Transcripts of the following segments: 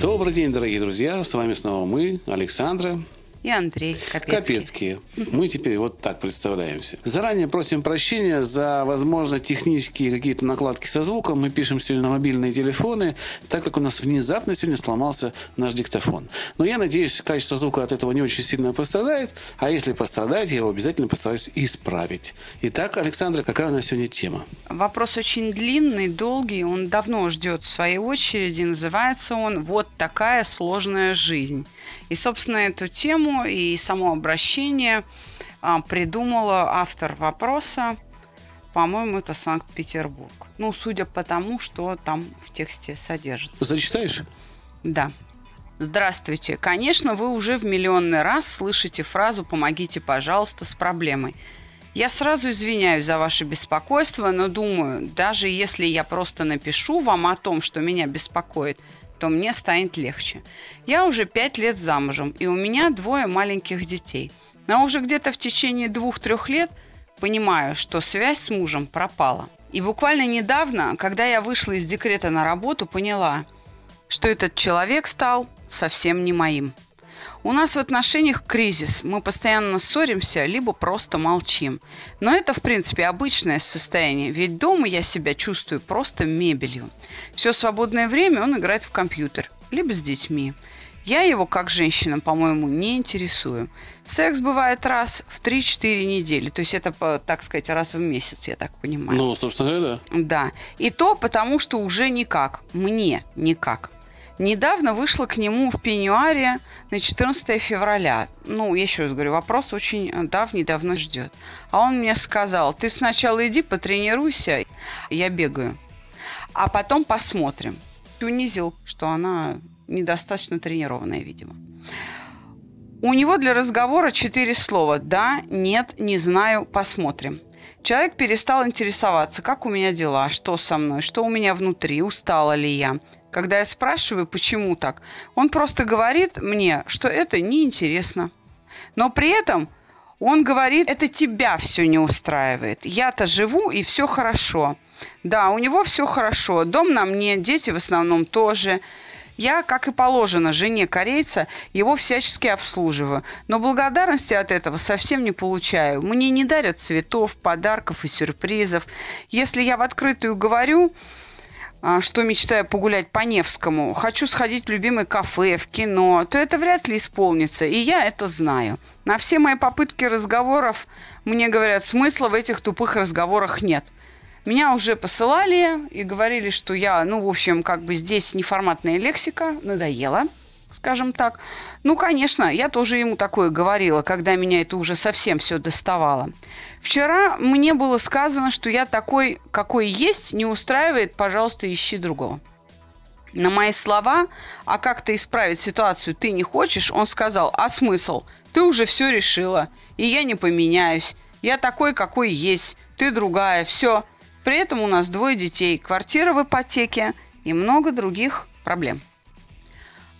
Добрый день, дорогие друзья. С вами снова мы, Александра и Андрей Капецкий. Капецкие. Мы теперь вот так представляемся. Заранее просим прощения за, возможно, технические какие-то накладки со звуком. Мы пишем сегодня на мобильные телефоны, так как у нас внезапно сегодня сломался наш диктофон. Но я надеюсь, качество звука от этого не очень сильно пострадает. А если пострадает, я его обязательно постараюсь исправить. Итак, Александра, какая у нас сегодня тема? Вопрос очень длинный, долгий. Он давно ждет своей очереди. Называется он «Вот такая сложная жизнь». И, собственно, эту тему и само обращение а, придумала автор вопроса. По-моему, это Санкт-Петербург. Ну, судя по тому, что там в тексте содержится. Зачитаешь? Да. Здравствуйте. Конечно, вы уже в миллионный раз слышите фразу «помогите, пожалуйста, с проблемой». Я сразу извиняюсь за ваше беспокойство, но думаю, даже если я просто напишу вам о том, что меня беспокоит – то мне станет легче. Я уже пять лет замужем, и у меня двое маленьких детей. Но уже где-то в течение двух-трех лет понимаю, что связь с мужем пропала. И буквально недавно, когда я вышла из декрета на работу, поняла, что этот человек стал совсем не моим. У нас в отношениях кризис. Мы постоянно ссоримся, либо просто молчим. Но это, в принципе, обычное состояние, ведь дома я себя чувствую просто мебелью. Все свободное время он играет в компьютер, либо с детьми. Я его, как женщина, по-моему, не интересую. Секс бывает раз в 3-4 недели. То есть это, так сказать, раз в месяц, я так понимаю. Ну, собственно, да. Да. И то потому, что уже никак. Мне никак. Недавно вышла к нему в пеньюаре на 14 февраля. Ну, еще раз говорю, вопрос очень давний, давно ждет. А он мне сказал, ты сначала иди потренируйся, я бегаю, а потом посмотрим. Унизил, что она недостаточно тренированная, видимо. У него для разговора четыре слова «да», «нет», «не знаю», «посмотрим». Человек перестал интересоваться, как у меня дела, что со мной, что у меня внутри, устала ли я, когда я спрашиваю, почему так, он просто говорит мне, что это неинтересно. Но при этом он говорит, это тебя все не устраивает. Я-то живу, и все хорошо. Да, у него все хорошо. Дом на мне, дети в основном тоже. Я, как и положено жене корейца, его всячески обслуживаю. Но благодарности от этого совсем не получаю. Мне не дарят цветов, подарков и сюрпризов. Если я в открытую говорю, что мечтаю погулять по Невскому, хочу сходить в любимое кафе, в кино, то это вряд ли исполнится, и я это знаю. На все мои попытки разговоров мне говорят, смысла в этих тупых разговорах нет. Меня уже посылали и говорили, что я, ну, в общем, как бы здесь неформатная лексика, надоела – скажем так. Ну, конечно, я тоже ему такое говорила, когда меня это уже совсем все доставало. Вчера мне было сказано, что я такой, какой есть, не устраивает, пожалуйста, ищи другого. На мои слова, а как то исправить ситуацию ты не хочешь, он сказал, а смысл? Ты уже все решила, и я не поменяюсь. Я такой, какой есть, ты другая, все. При этом у нас двое детей, квартира в ипотеке и много других проблем.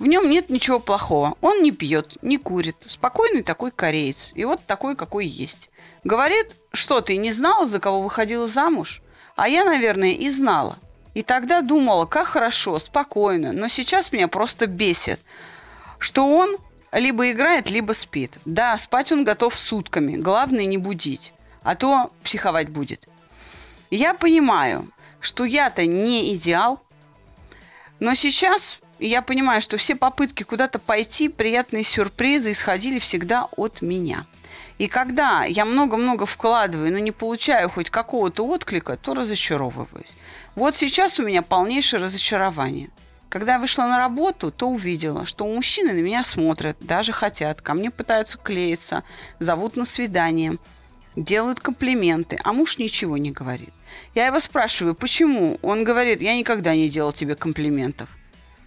В нем нет ничего плохого. Он не пьет, не курит. Спокойный такой кореец. И вот такой, какой есть. Говорит, что ты не знала, за кого выходила замуж? А я, наверное, и знала. И тогда думала, как хорошо, спокойно. Но сейчас меня просто бесит, что он либо играет, либо спит. Да, спать он готов сутками. Главное не будить. А то психовать будет. Я понимаю, что я-то не идеал. Но сейчас и я понимаю, что все попытки куда-то пойти, приятные сюрпризы исходили всегда от меня. И когда я много-много вкладываю, но не получаю хоть какого-то отклика, то разочаровываюсь. Вот сейчас у меня полнейшее разочарование. Когда я вышла на работу, то увидела, что мужчины на меня смотрят, даже хотят, ко мне пытаются клеиться, зовут на свидание, делают комплименты, а муж ничего не говорит. Я его спрашиваю, почему? Он говорит, я никогда не делал тебе комплиментов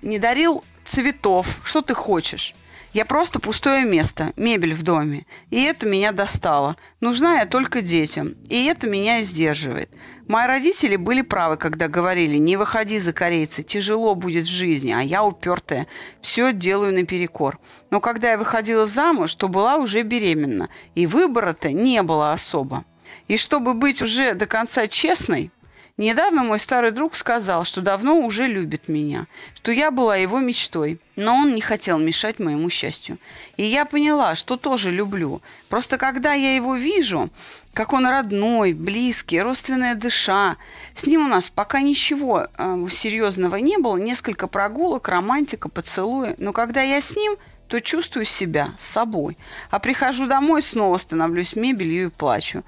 не дарил цветов, что ты хочешь. Я просто пустое место, мебель в доме. И это меня достало. Нужна я только детям. И это меня сдерживает. Мои родители были правы, когда говорили, не выходи за корейца, тяжело будет в жизни, а я упертая, все делаю наперекор. Но когда я выходила замуж, то была уже беременна, и выбора-то не было особо. И чтобы быть уже до конца честной, Недавно мой старый друг сказал, что давно уже любит меня, что я была его мечтой, но он не хотел мешать моему счастью. И я поняла, что тоже люблю. Просто когда я его вижу, как он родной, близкий, родственная дыша, с ним у нас пока ничего э, серьезного не было, несколько прогулок, романтика, поцелуи, но когда я с ним, то чувствую себя собой. А прихожу домой, снова становлюсь мебелью и плачу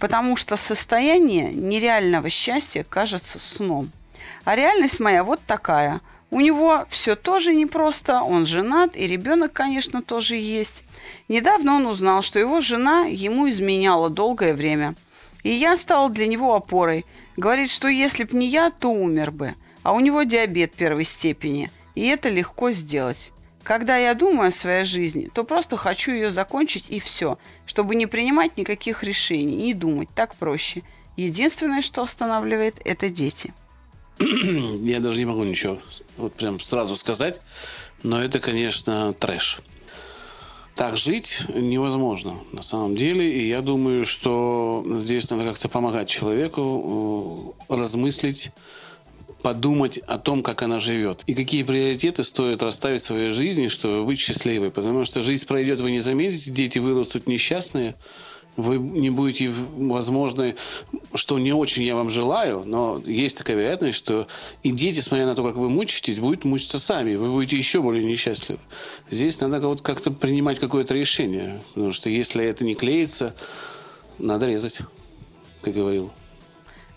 потому что состояние нереального счастья кажется сном. А реальность моя вот такая. У него все тоже непросто, он женат, и ребенок, конечно, тоже есть. Недавно он узнал, что его жена ему изменяла долгое время. И я стала для него опорой. Говорит, что если б не я, то умер бы. А у него диабет первой степени, и это легко сделать. Когда я думаю о своей жизни, то просто хочу ее закончить и все, чтобы не принимать никаких решений, не думать, так проще. Единственное, что останавливает, это дети. Я даже не могу ничего вот прям сразу сказать, но это, конечно, трэш. Так жить невозможно на самом деле, и я думаю, что здесь надо как-то помогать человеку э, размыслить подумать о том, как она живет. И какие приоритеты стоит расставить в своей жизни, чтобы быть счастливой. Потому что жизнь пройдет, вы не заметите, дети вырастут несчастные, вы не будете, возможно, что не очень я вам желаю, но есть такая вероятность, что и дети, смотря на то, как вы мучитесь, будут мучиться сами, вы будете еще более несчастливы. Здесь надо вот как-то принимать какое-то решение, потому что если это не клеится, надо резать, как говорил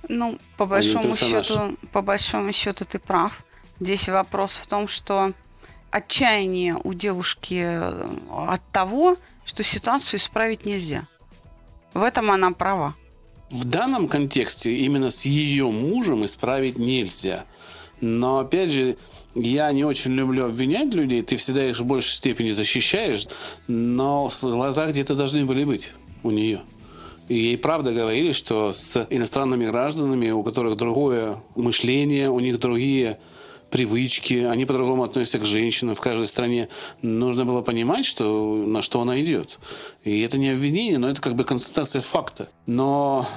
ну, по большому счету, по большому счету ты прав. Здесь вопрос в том, что отчаяние у девушки э, от того, что ситуацию исправить нельзя. В этом она права. В данном контексте именно с ее мужем исправить нельзя. Но опять же, я не очень люблю обвинять людей, ты всегда их в большей степени защищаешь, но в глазах где-то должны были быть у нее. И ей правда говорили, что с иностранными гражданами, у которых другое мышление, у них другие привычки, они по-другому относятся к женщинам в каждой стране. Нужно было понимать, что, на что она идет. И это не обвинение, но это как бы констатация факта. Но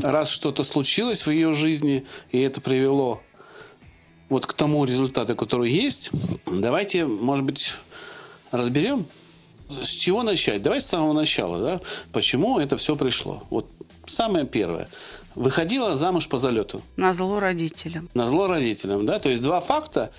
раз что-то случилось в ее жизни, и это привело вот к тому результату, который есть, давайте, может быть, разберем, с чего начать? Давай с самого начала, да? Почему это все пришло? Вот самое первое. Выходила замуж по залету. На зло родителям. На зло родителям, да? То есть два факта.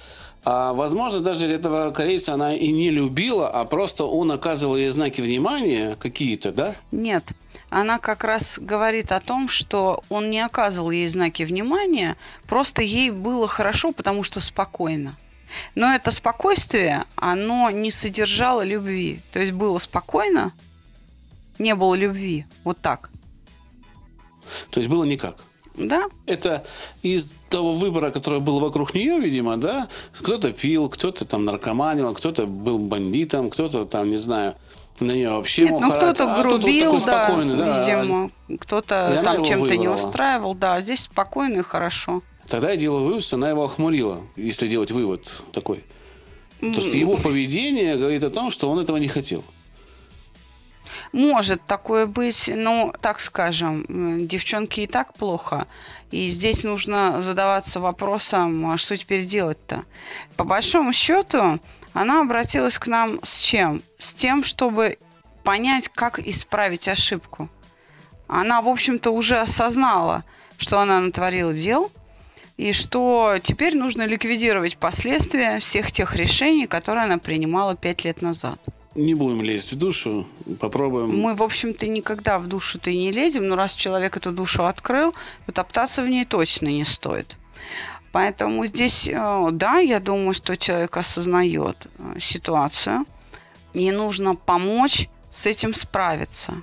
А, возможно, даже этого корейца она и не любила, а просто он оказывал ей знаки внимания какие-то, да? Нет. Она как раз говорит о том, что он не оказывал ей знаки внимания, просто ей было хорошо, потому что спокойно. Но это спокойствие, оно не содержало любви. То есть было спокойно, не было любви. Вот так. То есть было никак. Да. Это из того выбора, который был вокруг нее, видимо, да? Кто-то пил, кто-то там наркоманил, кто-то был бандитом, кто-то там, не знаю, на нее вообще Нет, ну кто-то а грубил, вот да, да, видимо, кто-то там чем-то не устраивал, да, здесь спокойно и хорошо. Тогда я делаю вывод, что она его охмурила, если делать вывод такой. То, что его поведение говорит о том, что он этого не хотел. Может такое быть, но, так скажем, девчонки и так плохо. И здесь нужно задаваться вопросом, а что теперь делать-то? По большому счету, она обратилась к нам с чем? С тем, чтобы понять, как исправить ошибку. Она, в общем-то, уже осознала, что она натворила дел – и что теперь нужно ликвидировать последствия всех тех решений, которые она принимала пять лет назад. Не будем лезть в душу, попробуем. Мы, в общем-то, никогда в душу-то и не лезем, но раз человек эту душу открыл, то топтаться в ней точно не стоит. Поэтому здесь, э, да, я думаю, что человек осознает э, ситуацию, и нужно помочь с этим справиться.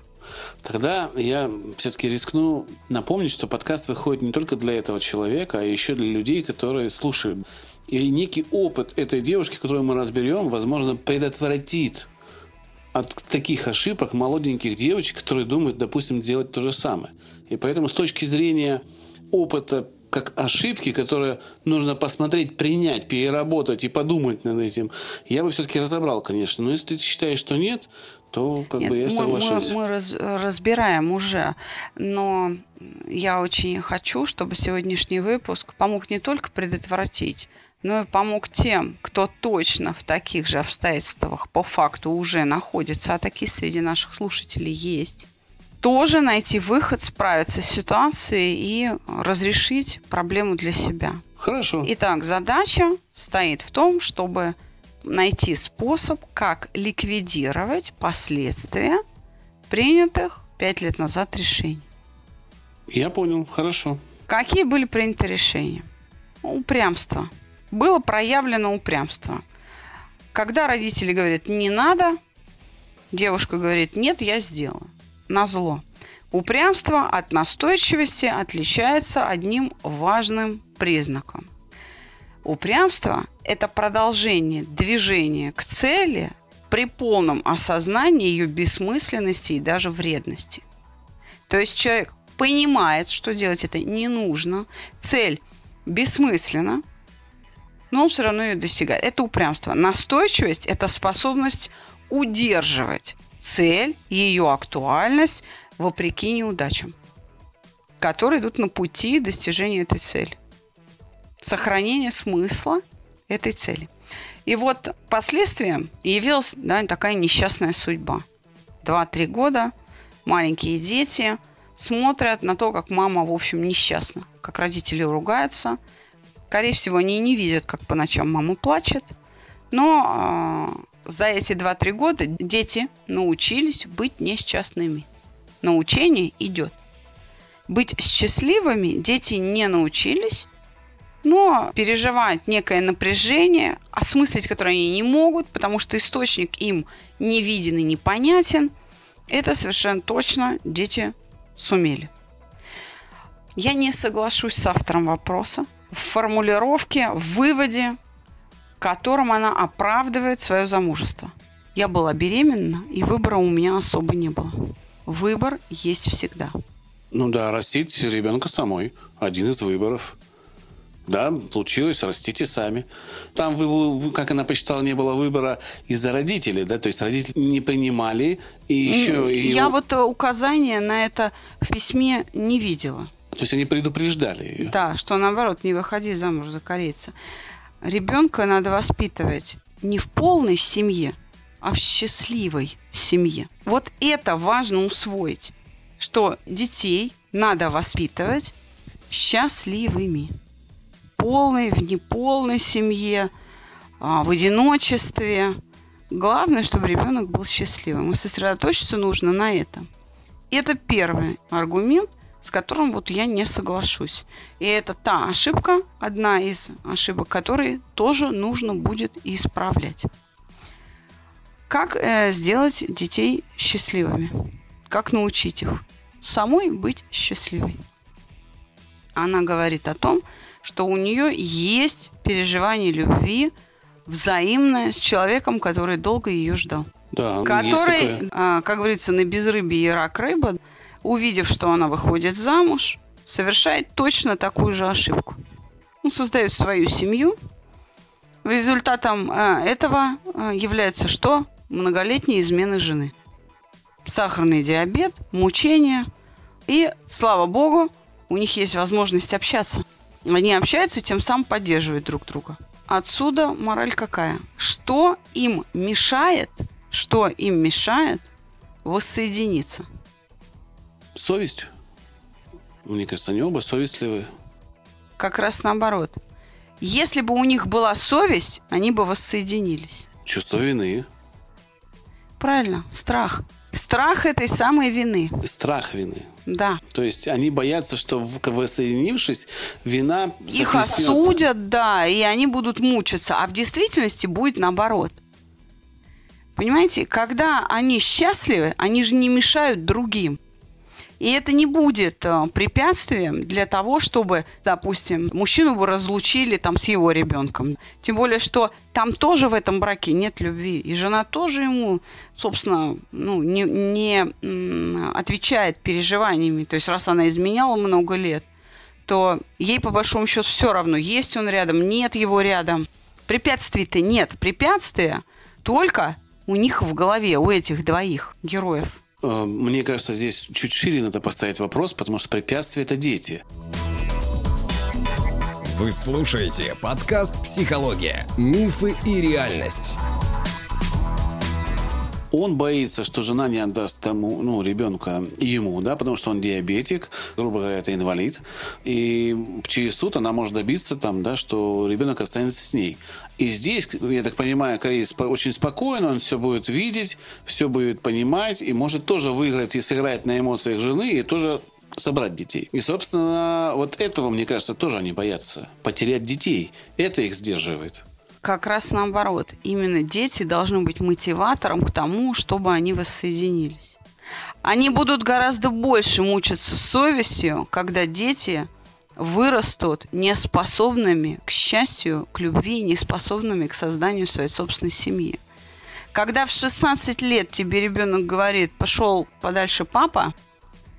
Тогда я все-таки рискну напомнить, что подкаст выходит не только для этого человека, а еще для людей, которые слушают. И некий опыт этой девушки, которую мы разберем, возможно, предотвратит от таких ошибок молоденьких девочек, которые думают, допустим, делать то же самое. И поэтому с точки зрения опыта как ошибки, которые нужно посмотреть, принять, переработать и подумать над этим, я бы все-таки разобрал, конечно. Но если ты считаешь, что нет, то как Нет, бы я мы- соглашусь. Мы, мы раз- разбираем уже, но я очень хочу, чтобы сегодняшний выпуск помог не только предотвратить, но и помог тем, кто точно в таких же обстоятельствах по факту уже находится, а такие среди наших слушателей есть, тоже найти выход, справиться с ситуацией и разрешить проблему для себя. Хорошо. Итак, задача стоит в том, чтобы найти способ, как ликвидировать последствия принятых пять лет назад решений. Я понял. Хорошо. Какие были приняты решения? Упрямство. Было проявлено упрямство. Когда родители говорят «не надо», девушка говорит «нет, я сделаю». На зло. Упрямство от настойчивости отличается одним важным признаком. Упрямство – это продолжение движения к цели при полном осознании ее бессмысленности и даже вредности. То есть человек понимает, что делать это не нужно, цель бессмысленна, но он все равно ее достигает. Это упрямство. Настойчивость – это способность удерживать цель, ее актуальность вопреки неудачам, которые идут на пути достижения этой цели. Сохранение смысла этой цели. И вот последствием явилась да, такая несчастная судьба. Два-три года маленькие дети смотрят на то, как мама, в общем, несчастна, как родители ругаются. Скорее всего, они не видят, как по ночам мама плачет. Но э, за эти 2-3 года дети научились быть несчастными. Научение идет. Быть счастливыми дети не научились, но переживают некое напряжение, осмыслить которое они не могут, потому что источник им не виден и непонятен. Это совершенно точно дети сумели. Я не соглашусь с автором вопроса в формулировке, в выводе, которым она оправдывает свое замужество. Я была беременна, и выбора у меня особо не было. Выбор есть всегда. Ну да, растить ребенка самой. Один из выборов. Да, случилось, растите сами. Там, вы, как она посчитала, не было выбора из-за родителей, да, то есть родители не принимали, и еще... и Я его- вот э, указания на это в письме не видела. То есть они предупреждали ее. Да, что наоборот, не выходи замуж за корейца. Ребенка надо воспитывать не в полной семье, а в счастливой семье. Вот это важно усвоить, что детей надо воспитывать счастливыми. Полной, в неполной семье, а, в одиночестве. Главное, чтобы ребенок был счастливым. И сосредоточиться нужно на этом. Это первый аргумент, с которым вот я не соглашусь. И это та ошибка, одна из ошибок, которые тоже нужно будет исправлять. Как э, сделать детей счастливыми? Как научить их самой быть счастливой? Она говорит о том, что у нее есть переживание любви взаимное с человеком, который долго ее ждал Да, есть который, такое. а, как говорится, на безрыбье и рак рыба, увидев, что она выходит замуж, совершает точно такую же ошибку. Он создает свою семью. Результатом а, этого а, является что? Многолетние измены жены. Сахарный диабет, мучения. И, слава богу, у них есть возможность общаться. Они общаются тем самым поддерживают друг друга. Отсюда мораль какая? Что им мешает, что им мешает воссоединиться? Совесть. Мне кажется, они оба совестливые. Как раз наоборот. Если бы у них была совесть, они бы воссоединились. Чувство вины. Правильно, страх. Страх этой самой вины. Страх вины. Да. То есть они боятся, что воссоединившись, вина Их захлестнет. осудят, да, и они будут мучиться. А в действительности будет наоборот. Понимаете, когда они счастливы, они же не мешают другим. И это не будет э, препятствием для того, чтобы, допустим, мужчину бы разлучили там с его ребенком. Тем более, что там тоже в этом браке нет любви. И жена тоже ему, собственно, ну, не, не отвечает переживаниями. То есть, раз она изменяла много лет, то ей, по большому счету, все равно, есть он рядом, нет его рядом. Препятствий-то нет. Препятствия только у них в голове, у этих двоих героев. Э, мне кажется, здесь чуть шире надо поставить вопрос, потому что препятствия – это дети. Вы слушаете подкаст «Психология. Мифы и реальность» он боится, что жена не отдаст тому, ну, ребенка ему, да, потому что он диабетик, грубо говоря, это инвалид. И через суд она может добиться там, да, что ребенок останется с ней. И здесь, я так понимаю, кореец очень спокойно, он все будет видеть, все будет понимать и может тоже выиграть и сыграть на эмоциях жены и тоже собрать детей. И, собственно, вот этого, мне кажется, тоже они боятся. Потерять детей. Это их сдерживает как раз наоборот. Именно дети должны быть мотиватором к тому, чтобы они воссоединились. Они будут гораздо больше мучиться совестью, когда дети вырастут неспособными к счастью, к любви, неспособными к созданию своей собственной семьи. Когда в 16 лет тебе ребенок говорит, пошел подальше папа,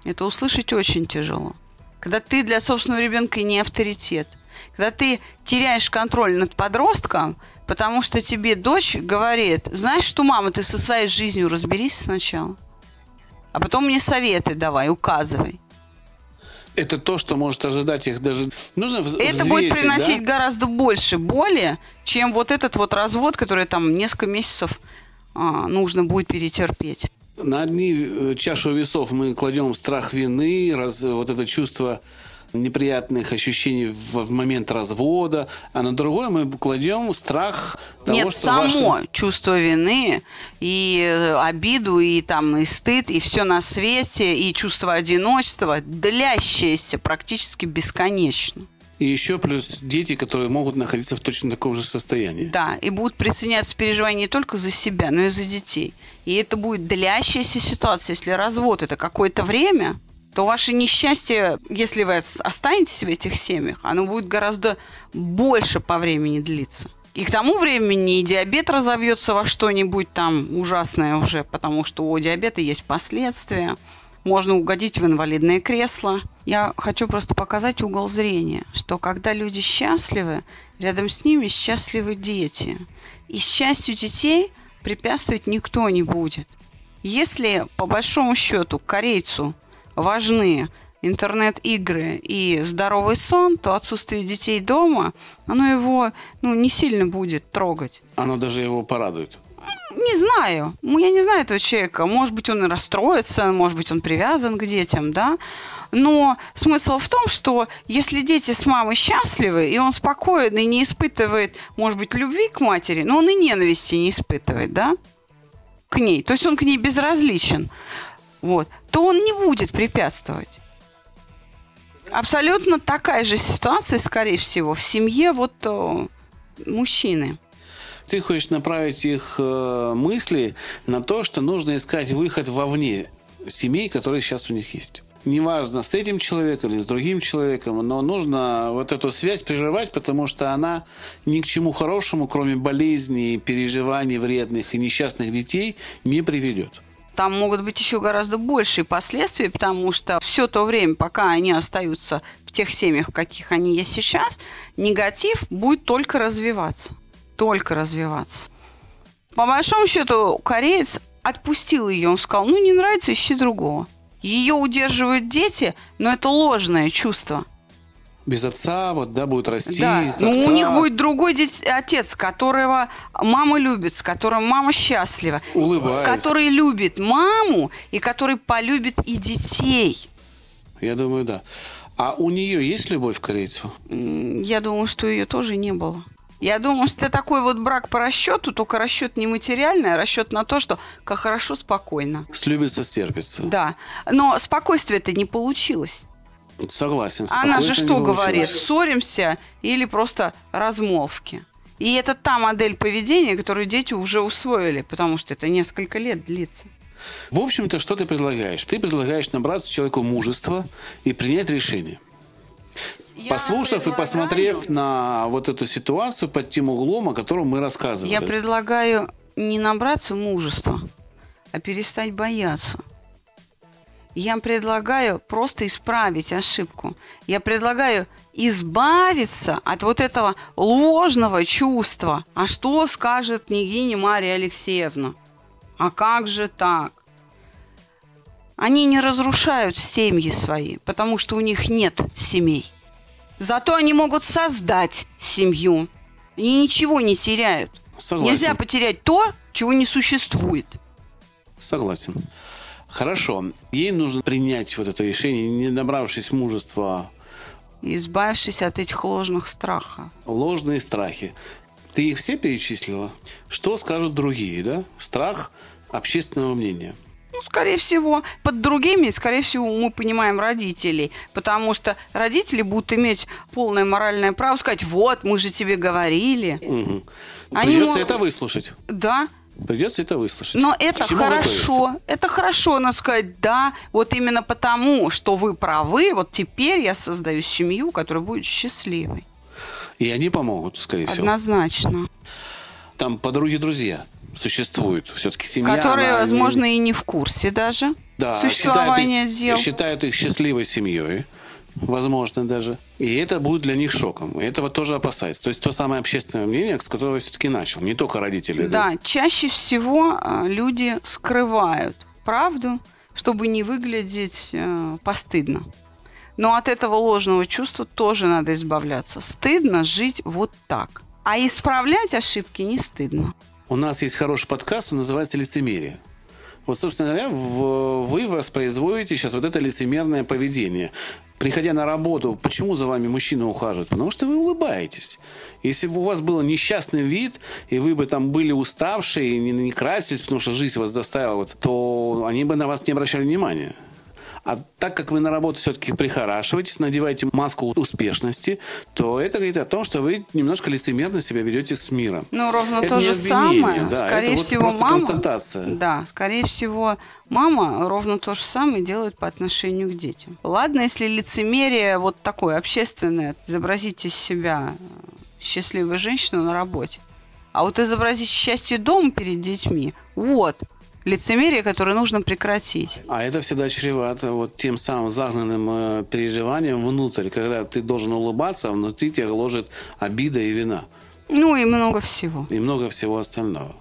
это услышать очень тяжело. Когда ты для собственного ребенка не авторитет, когда ты теряешь контроль над подростком, потому что тебе дочь говорит, знаешь что, мама, ты со своей жизнью разберись сначала, а потом мне советы давай, указывай. Это то, что может ожидать их даже... Нужно взвесить, Это будет приносить да? гораздо больше боли, чем вот этот вот развод, который там несколько месяцев а, нужно будет перетерпеть. На одни э, чашу весов мы кладем страх вины, раз, вот это чувство неприятных ощущений в момент развода, а на другое мы кладем страх того, Нет, что само ваши... чувство вины и э, обиду, и там и стыд, и все на свете, и чувство одиночества, длящееся практически бесконечно. И еще плюс дети, которые могут находиться в точно таком же состоянии. Да, и будут присоединяться переживания не только за себя, но и за детей. И это будет длящаяся ситуация. Если развод это какое-то время, то ваше несчастье, если вы останетесь в этих семьях, оно будет гораздо больше по времени длиться. И к тому времени и диабет разовьется во что-нибудь там ужасное уже, потому что у диабета есть последствия. Можно угодить в инвалидное кресло. Я хочу просто показать угол зрения, что когда люди счастливы, рядом с ними счастливы дети. И счастью детей препятствовать никто не будет. Если, по большому счету, корейцу – важны интернет-игры и здоровый сон, то отсутствие детей дома, оно его ну, не сильно будет трогать. Оно даже его порадует. Не знаю. Ну, я не знаю этого человека. Может быть, он расстроится, может быть, он привязан к детям, да. Но смысл в том, что если дети с мамой счастливы, и он спокоен и не испытывает, может быть, любви к матери, но он и ненависти не испытывает, да, к ней. То есть он к ней безразличен вот, то он не будет препятствовать. Абсолютно такая же ситуация, скорее всего, в семье вот э, мужчины. Ты хочешь направить их э, мысли на то, что нужно искать выход вовне семей, которые сейчас у них есть. Неважно, с этим человеком или с другим человеком, но нужно вот эту связь прерывать, потому что она ни к чему хорошему, кроме болезней, переживаний вредных и несчастных детей, не приведет там могут быть еще гораздо большие последствия, потому что все то время, пока они остаются в тех семьях, в каких они есть сейчас, негатив будет только развиваться. Только развиваться. По большому счету, кореец отпустил ее. Он сказал, ну, не нравится, ищи другого. Ее удерживают дети, но это ложное чувство – без отца, вот, да, будет расти. Да, ну у них будет другой дит- отец, которого мама любит, с которым мама счастлива. Улыбается. Который любит маму и который полюбит и детей. Я думаю, да. А у нее есть любовь к корейцу? Я думаю, что ее тоже не было. Я думаю, что это такой вот брак по расчету, только расчет не материальный, а расчет на то, что как хорошо, спокойно. Слюбится, стерпится. Да. Но спокойствие это не получилось. Согласен. Она же что говорит? Ссоримся или просто размолвки. И это та модель поведения, которую дети уже усвоили, потому что это несколько лет длится. В общем-то, что ты предлагаешь? Ты предлагаешь набраться человеку мужества и принять решение. Я Послушав и предлагаю- посмотрев на вот эту ситуацию под тем углом, о котором мы рассказывали. Я предлагаю не набраться мужества, а перестать бояться. Я предлагаю просто исправить ошибку. Я предлагаю избавиться от вот этого ложного чувства. А что скажет княгиня Мария Алексеевна? А как же так? Они не разрушают семьи свои, потому что у них нет семей. Зато они могут создать семью. Они ничего не теряют. Согласен. Нельзя потерять то, чего не существует. Согласен. Хорошо. Ей нужно принять вот это решение, не набравшись мужества, Избавившись от этих ложных страхов. ложные страхи. Ты их все перечислила? Что скажут другие, да? Страх общественного мнения. Ну, скорее всего, под другими, скорее всего, мы понимаем родителей, потому что родители будут иметь полное моральное право сказать, вот, мы же тебе говорили. Мгм. Они Придется могут- это выслушать. Да, Придется это выслушать. но это хорошо. Это хорошо, надо сказать, да, вот именно потому, что вы правы, вот теперь я создаю семью, которая будет счастливой. И они помогут, скорее всего. Однозначно. Там подруги-друзья существуют. Все-таки семья. Которые, она возможно, и не в курсе даже да, существования считают их, дел. считают их счастливой семьей. Возможно, даже. И это будет для них шоком. И этого тоже опасается. То есть то самое общественное мнение, с которого я все-таки начал. Не только родители. Да, чаще всего а, люди скрывают правду, чтобы не выглядеть э, постыдно. Но от этого ложного чувства тоже надо избавляться. Стыдно жить вот так. А исправлять ошибки не стыдно. У нас есть хороший подкаст, он называется «Лицемерие». Вот, собственно говоря, вы воспроизводите сейчас вот это лицемерное поведение. Приходя на работу, почему за вами мужчина ухаживает? Потому что вы улыбаетесь. Если бы у вас был несчастный вид, и вы бы там были уставшие, не, не красились, потому что жизнь вас заставила, вот, то они бы на вас не обращали внимания. А так как вы на работу все-таки прихорашиваетесь, надеваете маску успешности, то это говорит о том, что вы немножко лицемерно себя ведете с миром. Ну, ровно Это то же обвинение, самое. да, скорее это вот всего, просто мама. констатация. Да, скорее всего, мама ровно то же самое делает по отношению к детям. Ладно, если лицемерие вот такое общественное, изобразить из себя э, счастливую женщину на работе. А вот изобразить счастье дома перед детьми, вот лицемерие, которое нужно прекратить. А это всегда чревато вот тем самым загнанным э, переживанием внутрь, когда ты должен улыбаться, а внутри тебя гложет обида и вина. Ну и много всего. И много всего остального.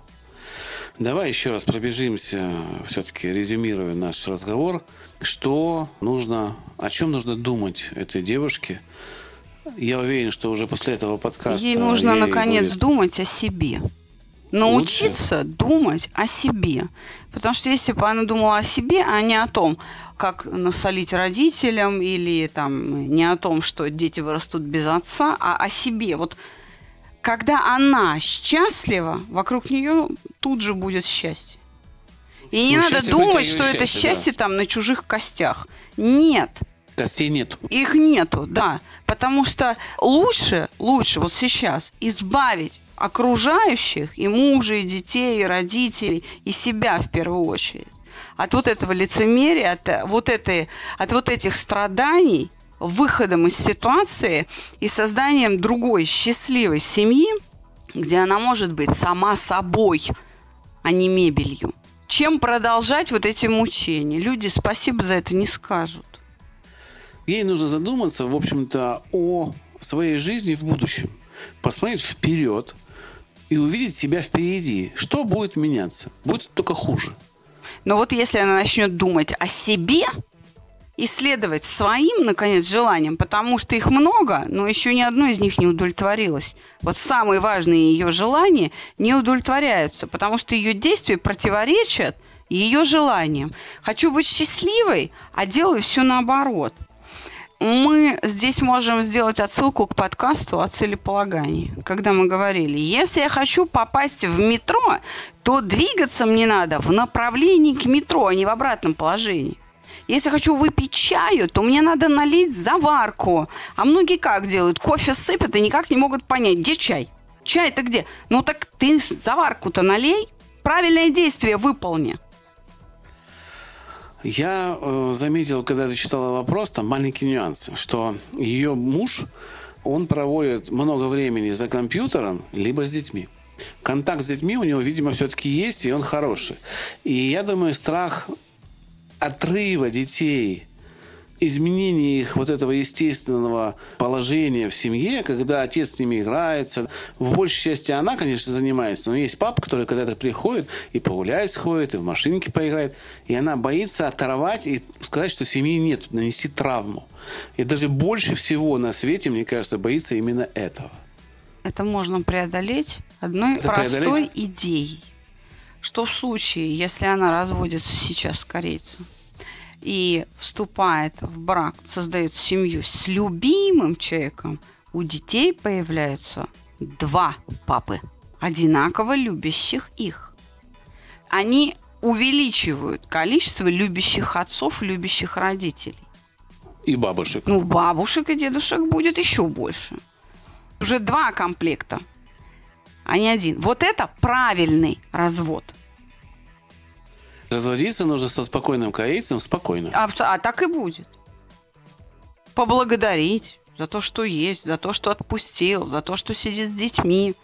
Давай еще раз пробежимся, все-таки резюмируя наш разговор. Что нужно, о чем нужно думать этой девушке? Я уверен, что уже после этого подкаста... Ей нужно, ей наконец, будет- думать о себе. Научиться думать о себе. Потому что если бы она думала о себе, а не о том, как насолить родителям, или там не о том, что дети вырастут без отца, а о себе. Вот когда она счастлива, вокруг нее тут же будет счастье. И не Ну, надо счастье думать, что это счастье, да. счастье там на чужих костях. Нет. Костей нету. Их нету, да. Потому что лучше, лучше вот сейчас избавить окружающих, и мужа, и детей, и родителей, и себя в первую очередь. От вот этого лицемерия, от э, вот, этой, от вот этих страданий, выходом из ситуации и созданием другой счастливой семьи, где она может быть сама собой, а не мебелью. Чем продолжать вот эти мучения? Люди спасибо за это не скажут. Ей нужно задуматься, в общем-то, о своей жизни в будущем. Посмотреть вперед и увидеть себя впереди. Что будет меняться? Будет только хуже. Но вот если она начнет думать о себе, исследовать своим, наконец, желаниям, потому что их много, но еще ни одно из них не удовлетворилось. Вот самые важные ее желания не удовлетворяются, потому что ее действия противоречат ее желаниям. Хочу быть счастливой, а делаю все наоборот. Мы здесь можем сделать отсылку к подкасту о целеполагании, когда мы говорили, если я хочу попасть в метро, то двигаться мне надо в направлении к метро, а не в обратном положении. Если хочу выпить чаю, то мне надо налить заварку. А многие как делают? Кофе сыпят и никак не могут понять, где чай. Чай-то где? Ну так ты заварку-то налей, правильное действие выполни. Я э, заметил, когда ты читала вопрос, там маленький нюанс, что ее муж, он проводит много времени за компьютером, либо с детьми. Контакт с детьми у него, видимо, все-таки есть, и он хороший. И я думаю, страх отрыва детей изменение их вот этого естественного положения в семье, когда отец с ними играется. В большей части она, конечно, занимается, но есть папа, который когда-то приходит и погулять сходит, и в машинке поиграет, и она боится оторвать и сказать, что семьи нет, нанести травму. И даже больше всего на свете, мне кажется, боится именно этого. Это можно преодолеть одной Это простой преодолеть? идеей, что в случае, если она разводится сейчас с корейцем и вступает в брак, создает семью с любимым человеком, у детей появляются два папы, одинаково любящих их. Они увеличивают количество любящих отцов, любящих родителей. И бабушек. Ну, бабушек и дедушек будет еще больше. Уже два комплекта, а не один. Вот это правильный развод. Разводиться нужно со спокойным корейцем, спокойно. А, а так и будет. Поблагодарить за то, что есть, за то, что отпустил, за то, что сидит с детьми.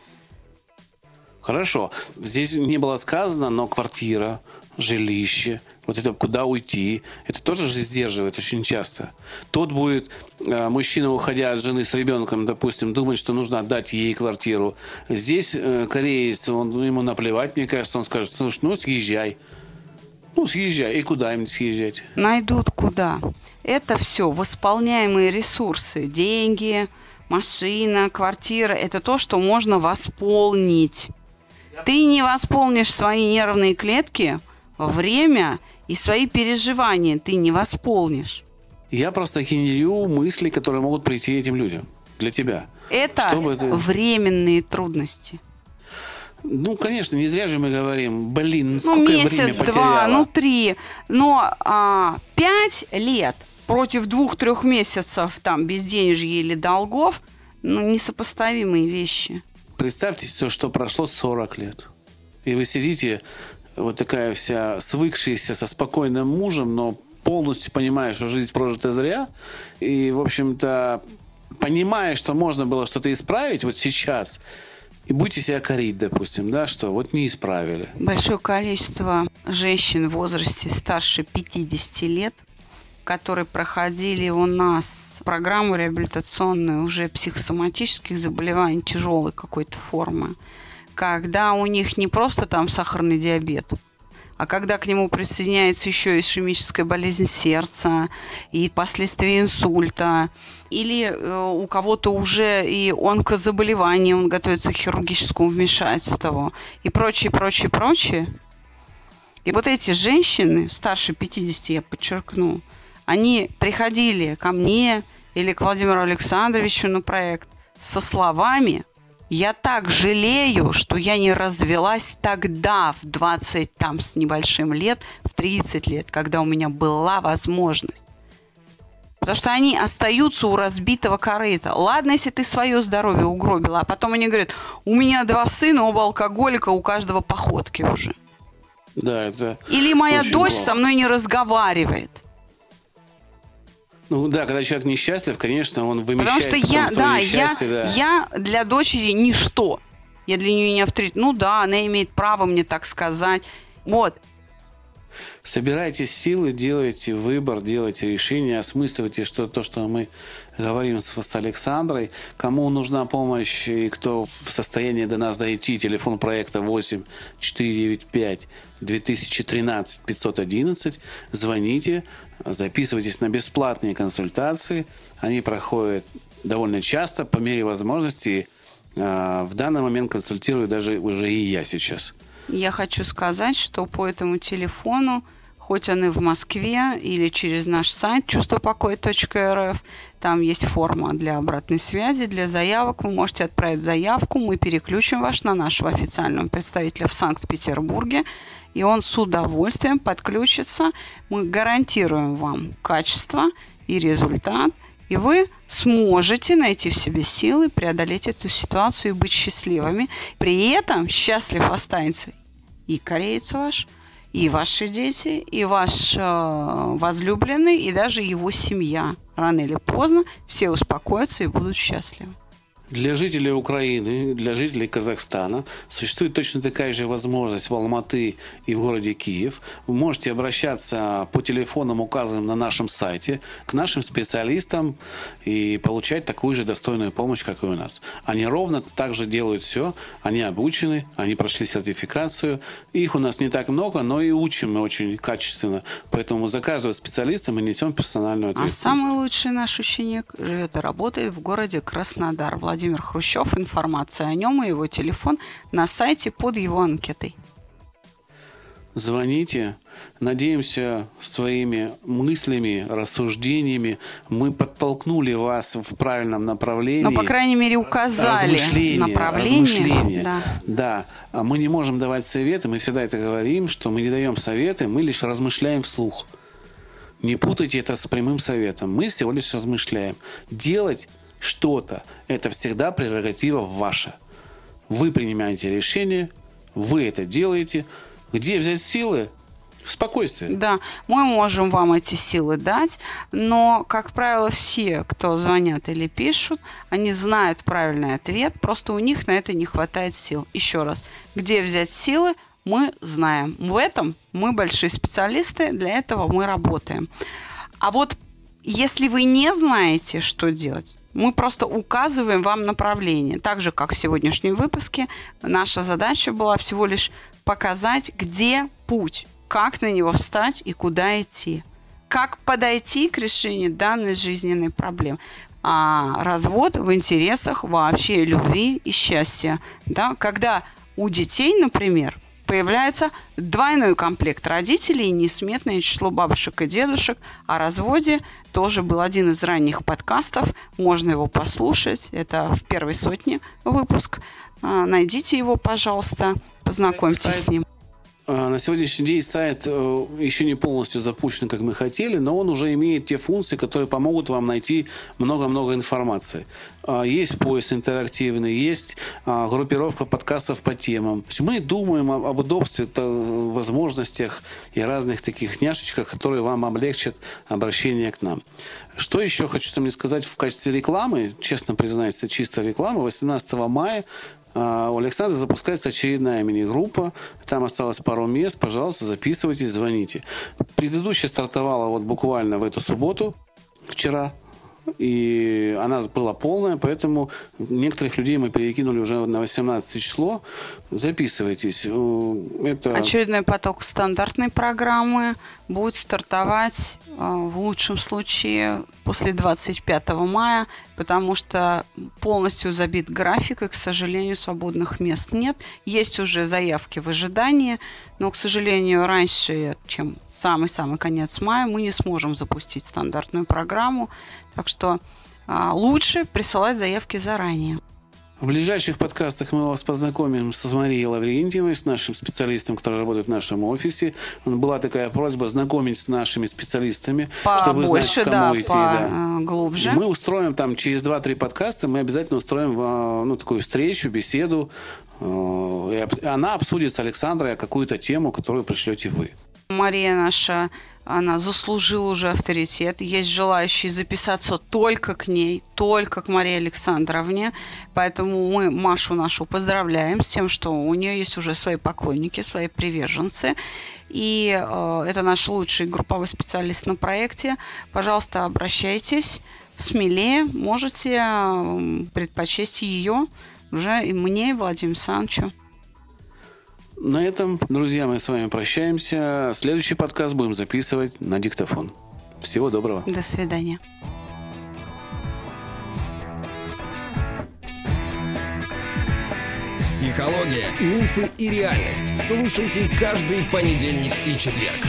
Хорошо. Здесь не было сказано, но квартира, жилище, вот это куда уйти, это тоже же сдерживает очень часто. Тот будет, э, мужчина, уходя от жены с ребенком, допустим, думать, что нужно отдать ей квартиру. Здесь э, кореец, он, ему наплевать, мне кажется, он скажет, слушай, ну съезжай. Ну, съезжай. И куда им съезжать? Найдут куда. Это все восполняемые ресурсы. Деньги, машина, квартира. Это то, что можно восполнить. Ты не восполнишь свои нервные клетки, время и свои переживания ты не восполнишь. Я просто генерю мысли, которые могут прийти этим людям. Для тебя. Это Чтобы ты- временные трудности. Ну, конечно, не зря же мы говорим, блин, Ну, сколько я время месяц, два, потеряла. ну, три. Но а, пять лет против двух-трех месяцев там безденежья или долгов, ну, несопоставимые вещи. Представьте, все, что прошло 40 лет. И вы сидите, вот такая вся свыкшаяся со спокойным мужем, но полностью понимая, что жизнь прожита зря. И, в общем-то, понимая, что можно было что-то исправить вот сейчас, и будете себя корить, допустим, да, что вот не исправили. Большое количество женщин в возрасте старше 50 лет, которые проходили у нас программу реабилитационную уже психосоматических заболеваний тяжелой какой-то формы, когда у них не просто там сахарный диабет, а когда к нему присоединяется еще ишемическая болезнь сердца и последствия инсульта, или э, у кого-то уже и онкозаболевание, он готовится к хирургическому вмешательству, и прочее, прочее, прочее. И вот эти женщины, старше 50, я подчеркну, они приходили ко мне или к Владимиру Александровичу на проект со словами «Я так жалею, что я не развелась тогда, в 20 там с небольшим лет, в 30 лет, когда у меня была возможность». Потому что они остаются у разбитого корыта. Ладно, если ты свое здоровье угробила, а потом они говорят, у меня два сына, оба алкоголика, у каждого походки уже. Да, это... Или моя дочь плохо. со мной не разговаривает. Ну да, когда человек несчастлив, конечно, он Потому вымещает что потом я, да, я, да. я для дочери ничто. Я для нее не авторитет. Ну да, она имеет право мне так сказать. Вот. Собирайте силы, делайте выбор, делайте решение, осмысливайте что, то, что мы говорим с, с Александрой. Кому нужна помощь и кто в состоянии до нас дойти, телефон проекта 8 495 2013 511. Звоните, записывайтесь на бесплатные консультации. Они проходят довольно часто, по мере возможности. А, В данный момент консультирую даже уже и я сейчас. Я хочу сказать, что по этому телефону, хоть он и в Москве, или через наш сайт чувствопокоя.рф, там есть форма для обратной связи, для заявок. Вы можете отправить заявку, мы переключим ваш на нашего официального представителя в Санкт-Петербурге, и он с удовольствием подключится. Мы гарантируем вам качество и результат, и вы сможете найти в себе силы, преодолеть эту ситуацию и быть счастливыми. При этом счастлив останется и кореец ваш, и ваши дети, и ваш э, возлюбленный, и даже его семья. Рано или поздно все успокоятся и будут счастливы. Для жителей Украины, для жителей Казахстана существует точно такая же возможность в Алматы и в городе Киев. Вы можете обращаться по телефонам, указанным на нашем сайте, к нашим специалистам и получать такую же достойную помощь, как и у нас. Они ровно так же делают все. Они обучены, они прошли сертификацию. Их у нас не так много, но и учим мы очень качественно. Поэтому за каждого специалиста мы несем персональную А ответственность. самый лучший наш ученик живет и работает в городе Краснодар. Владимир Хрущев. Информация о нем и его телефон на сайте под его анкетой. Звоните. Надеемся, своими мыслями, рассуждениями мы подтолкнули вас в правильном направлении. Ну, по крайней мере, указали размышления, направление. размышления. Да. Да. А Мы не можем давать советы, мы всегда это говорим, что мы не даем советы, мы лишь размышляем вслух. Не путайте это с прямым советом. Мы всего лишь размышляем. Делать что-то – это всегда прерогатива ваша. Вы принимаете решение, вы это делаете. Где взять силы? В спокойствии. Да, мы можем вам эти силы дать, но, как правило, все, кто звонят или пишут, они знают правильный ответ, просто у них на это не хватает сил. Еще раз, где взять силы, мы знаем. В этом мы большие специалисты, для этого мы работаем. А вот если вы не знаете, что делать, мы просто указываем вам направление. Так же, как в сегодняшнем выпуске, наша задача была всего лишь показать, где путь, как на него встать и куда идти. Как подойти к решению данной жизненной проблемы. А развод в интересах вообще любви и счастья. Да? Когда у детей, например, появляется двойной комплект родителей и несметное число бабушек и дедушек. О разводе тоже был один из ранних подкастов. Можно его послушать. Это в первой сотне выпуск. А, Найдите его, пожалуйста, познакомьтесь с ним. А, На сегодняшний день сайт э, еще не полностью запущен, как мы хотели, но он уже имеет те функции, которые помогут вам найти много-много информации. А, Есть поиск интерактивный, есть группировка подкастов по темам. Мы думаем об об удобстве, э, возможностях и разных таких няшечках, которые вам облегчат обращение к нам. Что еще хочу вами сказать в качестве рекламы, честно признаюсь, это чисто реклама. 18 мая у Александра запускается очередная мини-группа. Там осталось пару мест. Пожалуйста, записывайтесь, звоните. Предыдущая стартовала вот буквально в эту субботу, вчера. И она была полная, поэтому некоторых людей мы перекинули уже на 18 число. Записывайтесь. Э, Это... Очередной поток стандартной программы будет стартовать э, в лучшем случае после 25 мая, потому что полностью забит график, и, к сожалению, свободных мест нет. Есть уже заявки в ожидании, но, к сожалению, раньше, чем самый-самый конец мая, мы не сможем запустить стандартную программу. Так что а, лучше присылать заявки заранее. В ближайших подкастах мы вас познакомим с Марией Лаврентьевой, с нашим специалистом, который работает в нашем офисе. Была такая просьба знакомить с нашими специалистами, чтобы знать, Побольше, к кому да, идти. да. поглубже. Мы устроим там через 2-3 подкаста, мы обязательно устроим а, ну, такую встречу, беседу. и Она обсудит с Александрой какую-то тему, которую пришлете вы. Мария наша, она заслужила уже авторитет. Есть желающие записаться только к ней, только к Марии Александровне. Поэтому мы Машу нашу поздравляем с тем, что у нее есть уже свои поклонники, свои приверженцы. И э, это наш лучший групповой специалист на проекте. Пожалуйста, обращайтесь смелее. Можете э, предпочесть ее уже и мне, и Владимиру Александровичу. На этом, друзья, мы с вами прощаемся. Следующий подкаст будем записывать на диктофон. Всего доброго. До свидания. Психология, мифы и реальность. Слушайте каждый понедельник и четверг.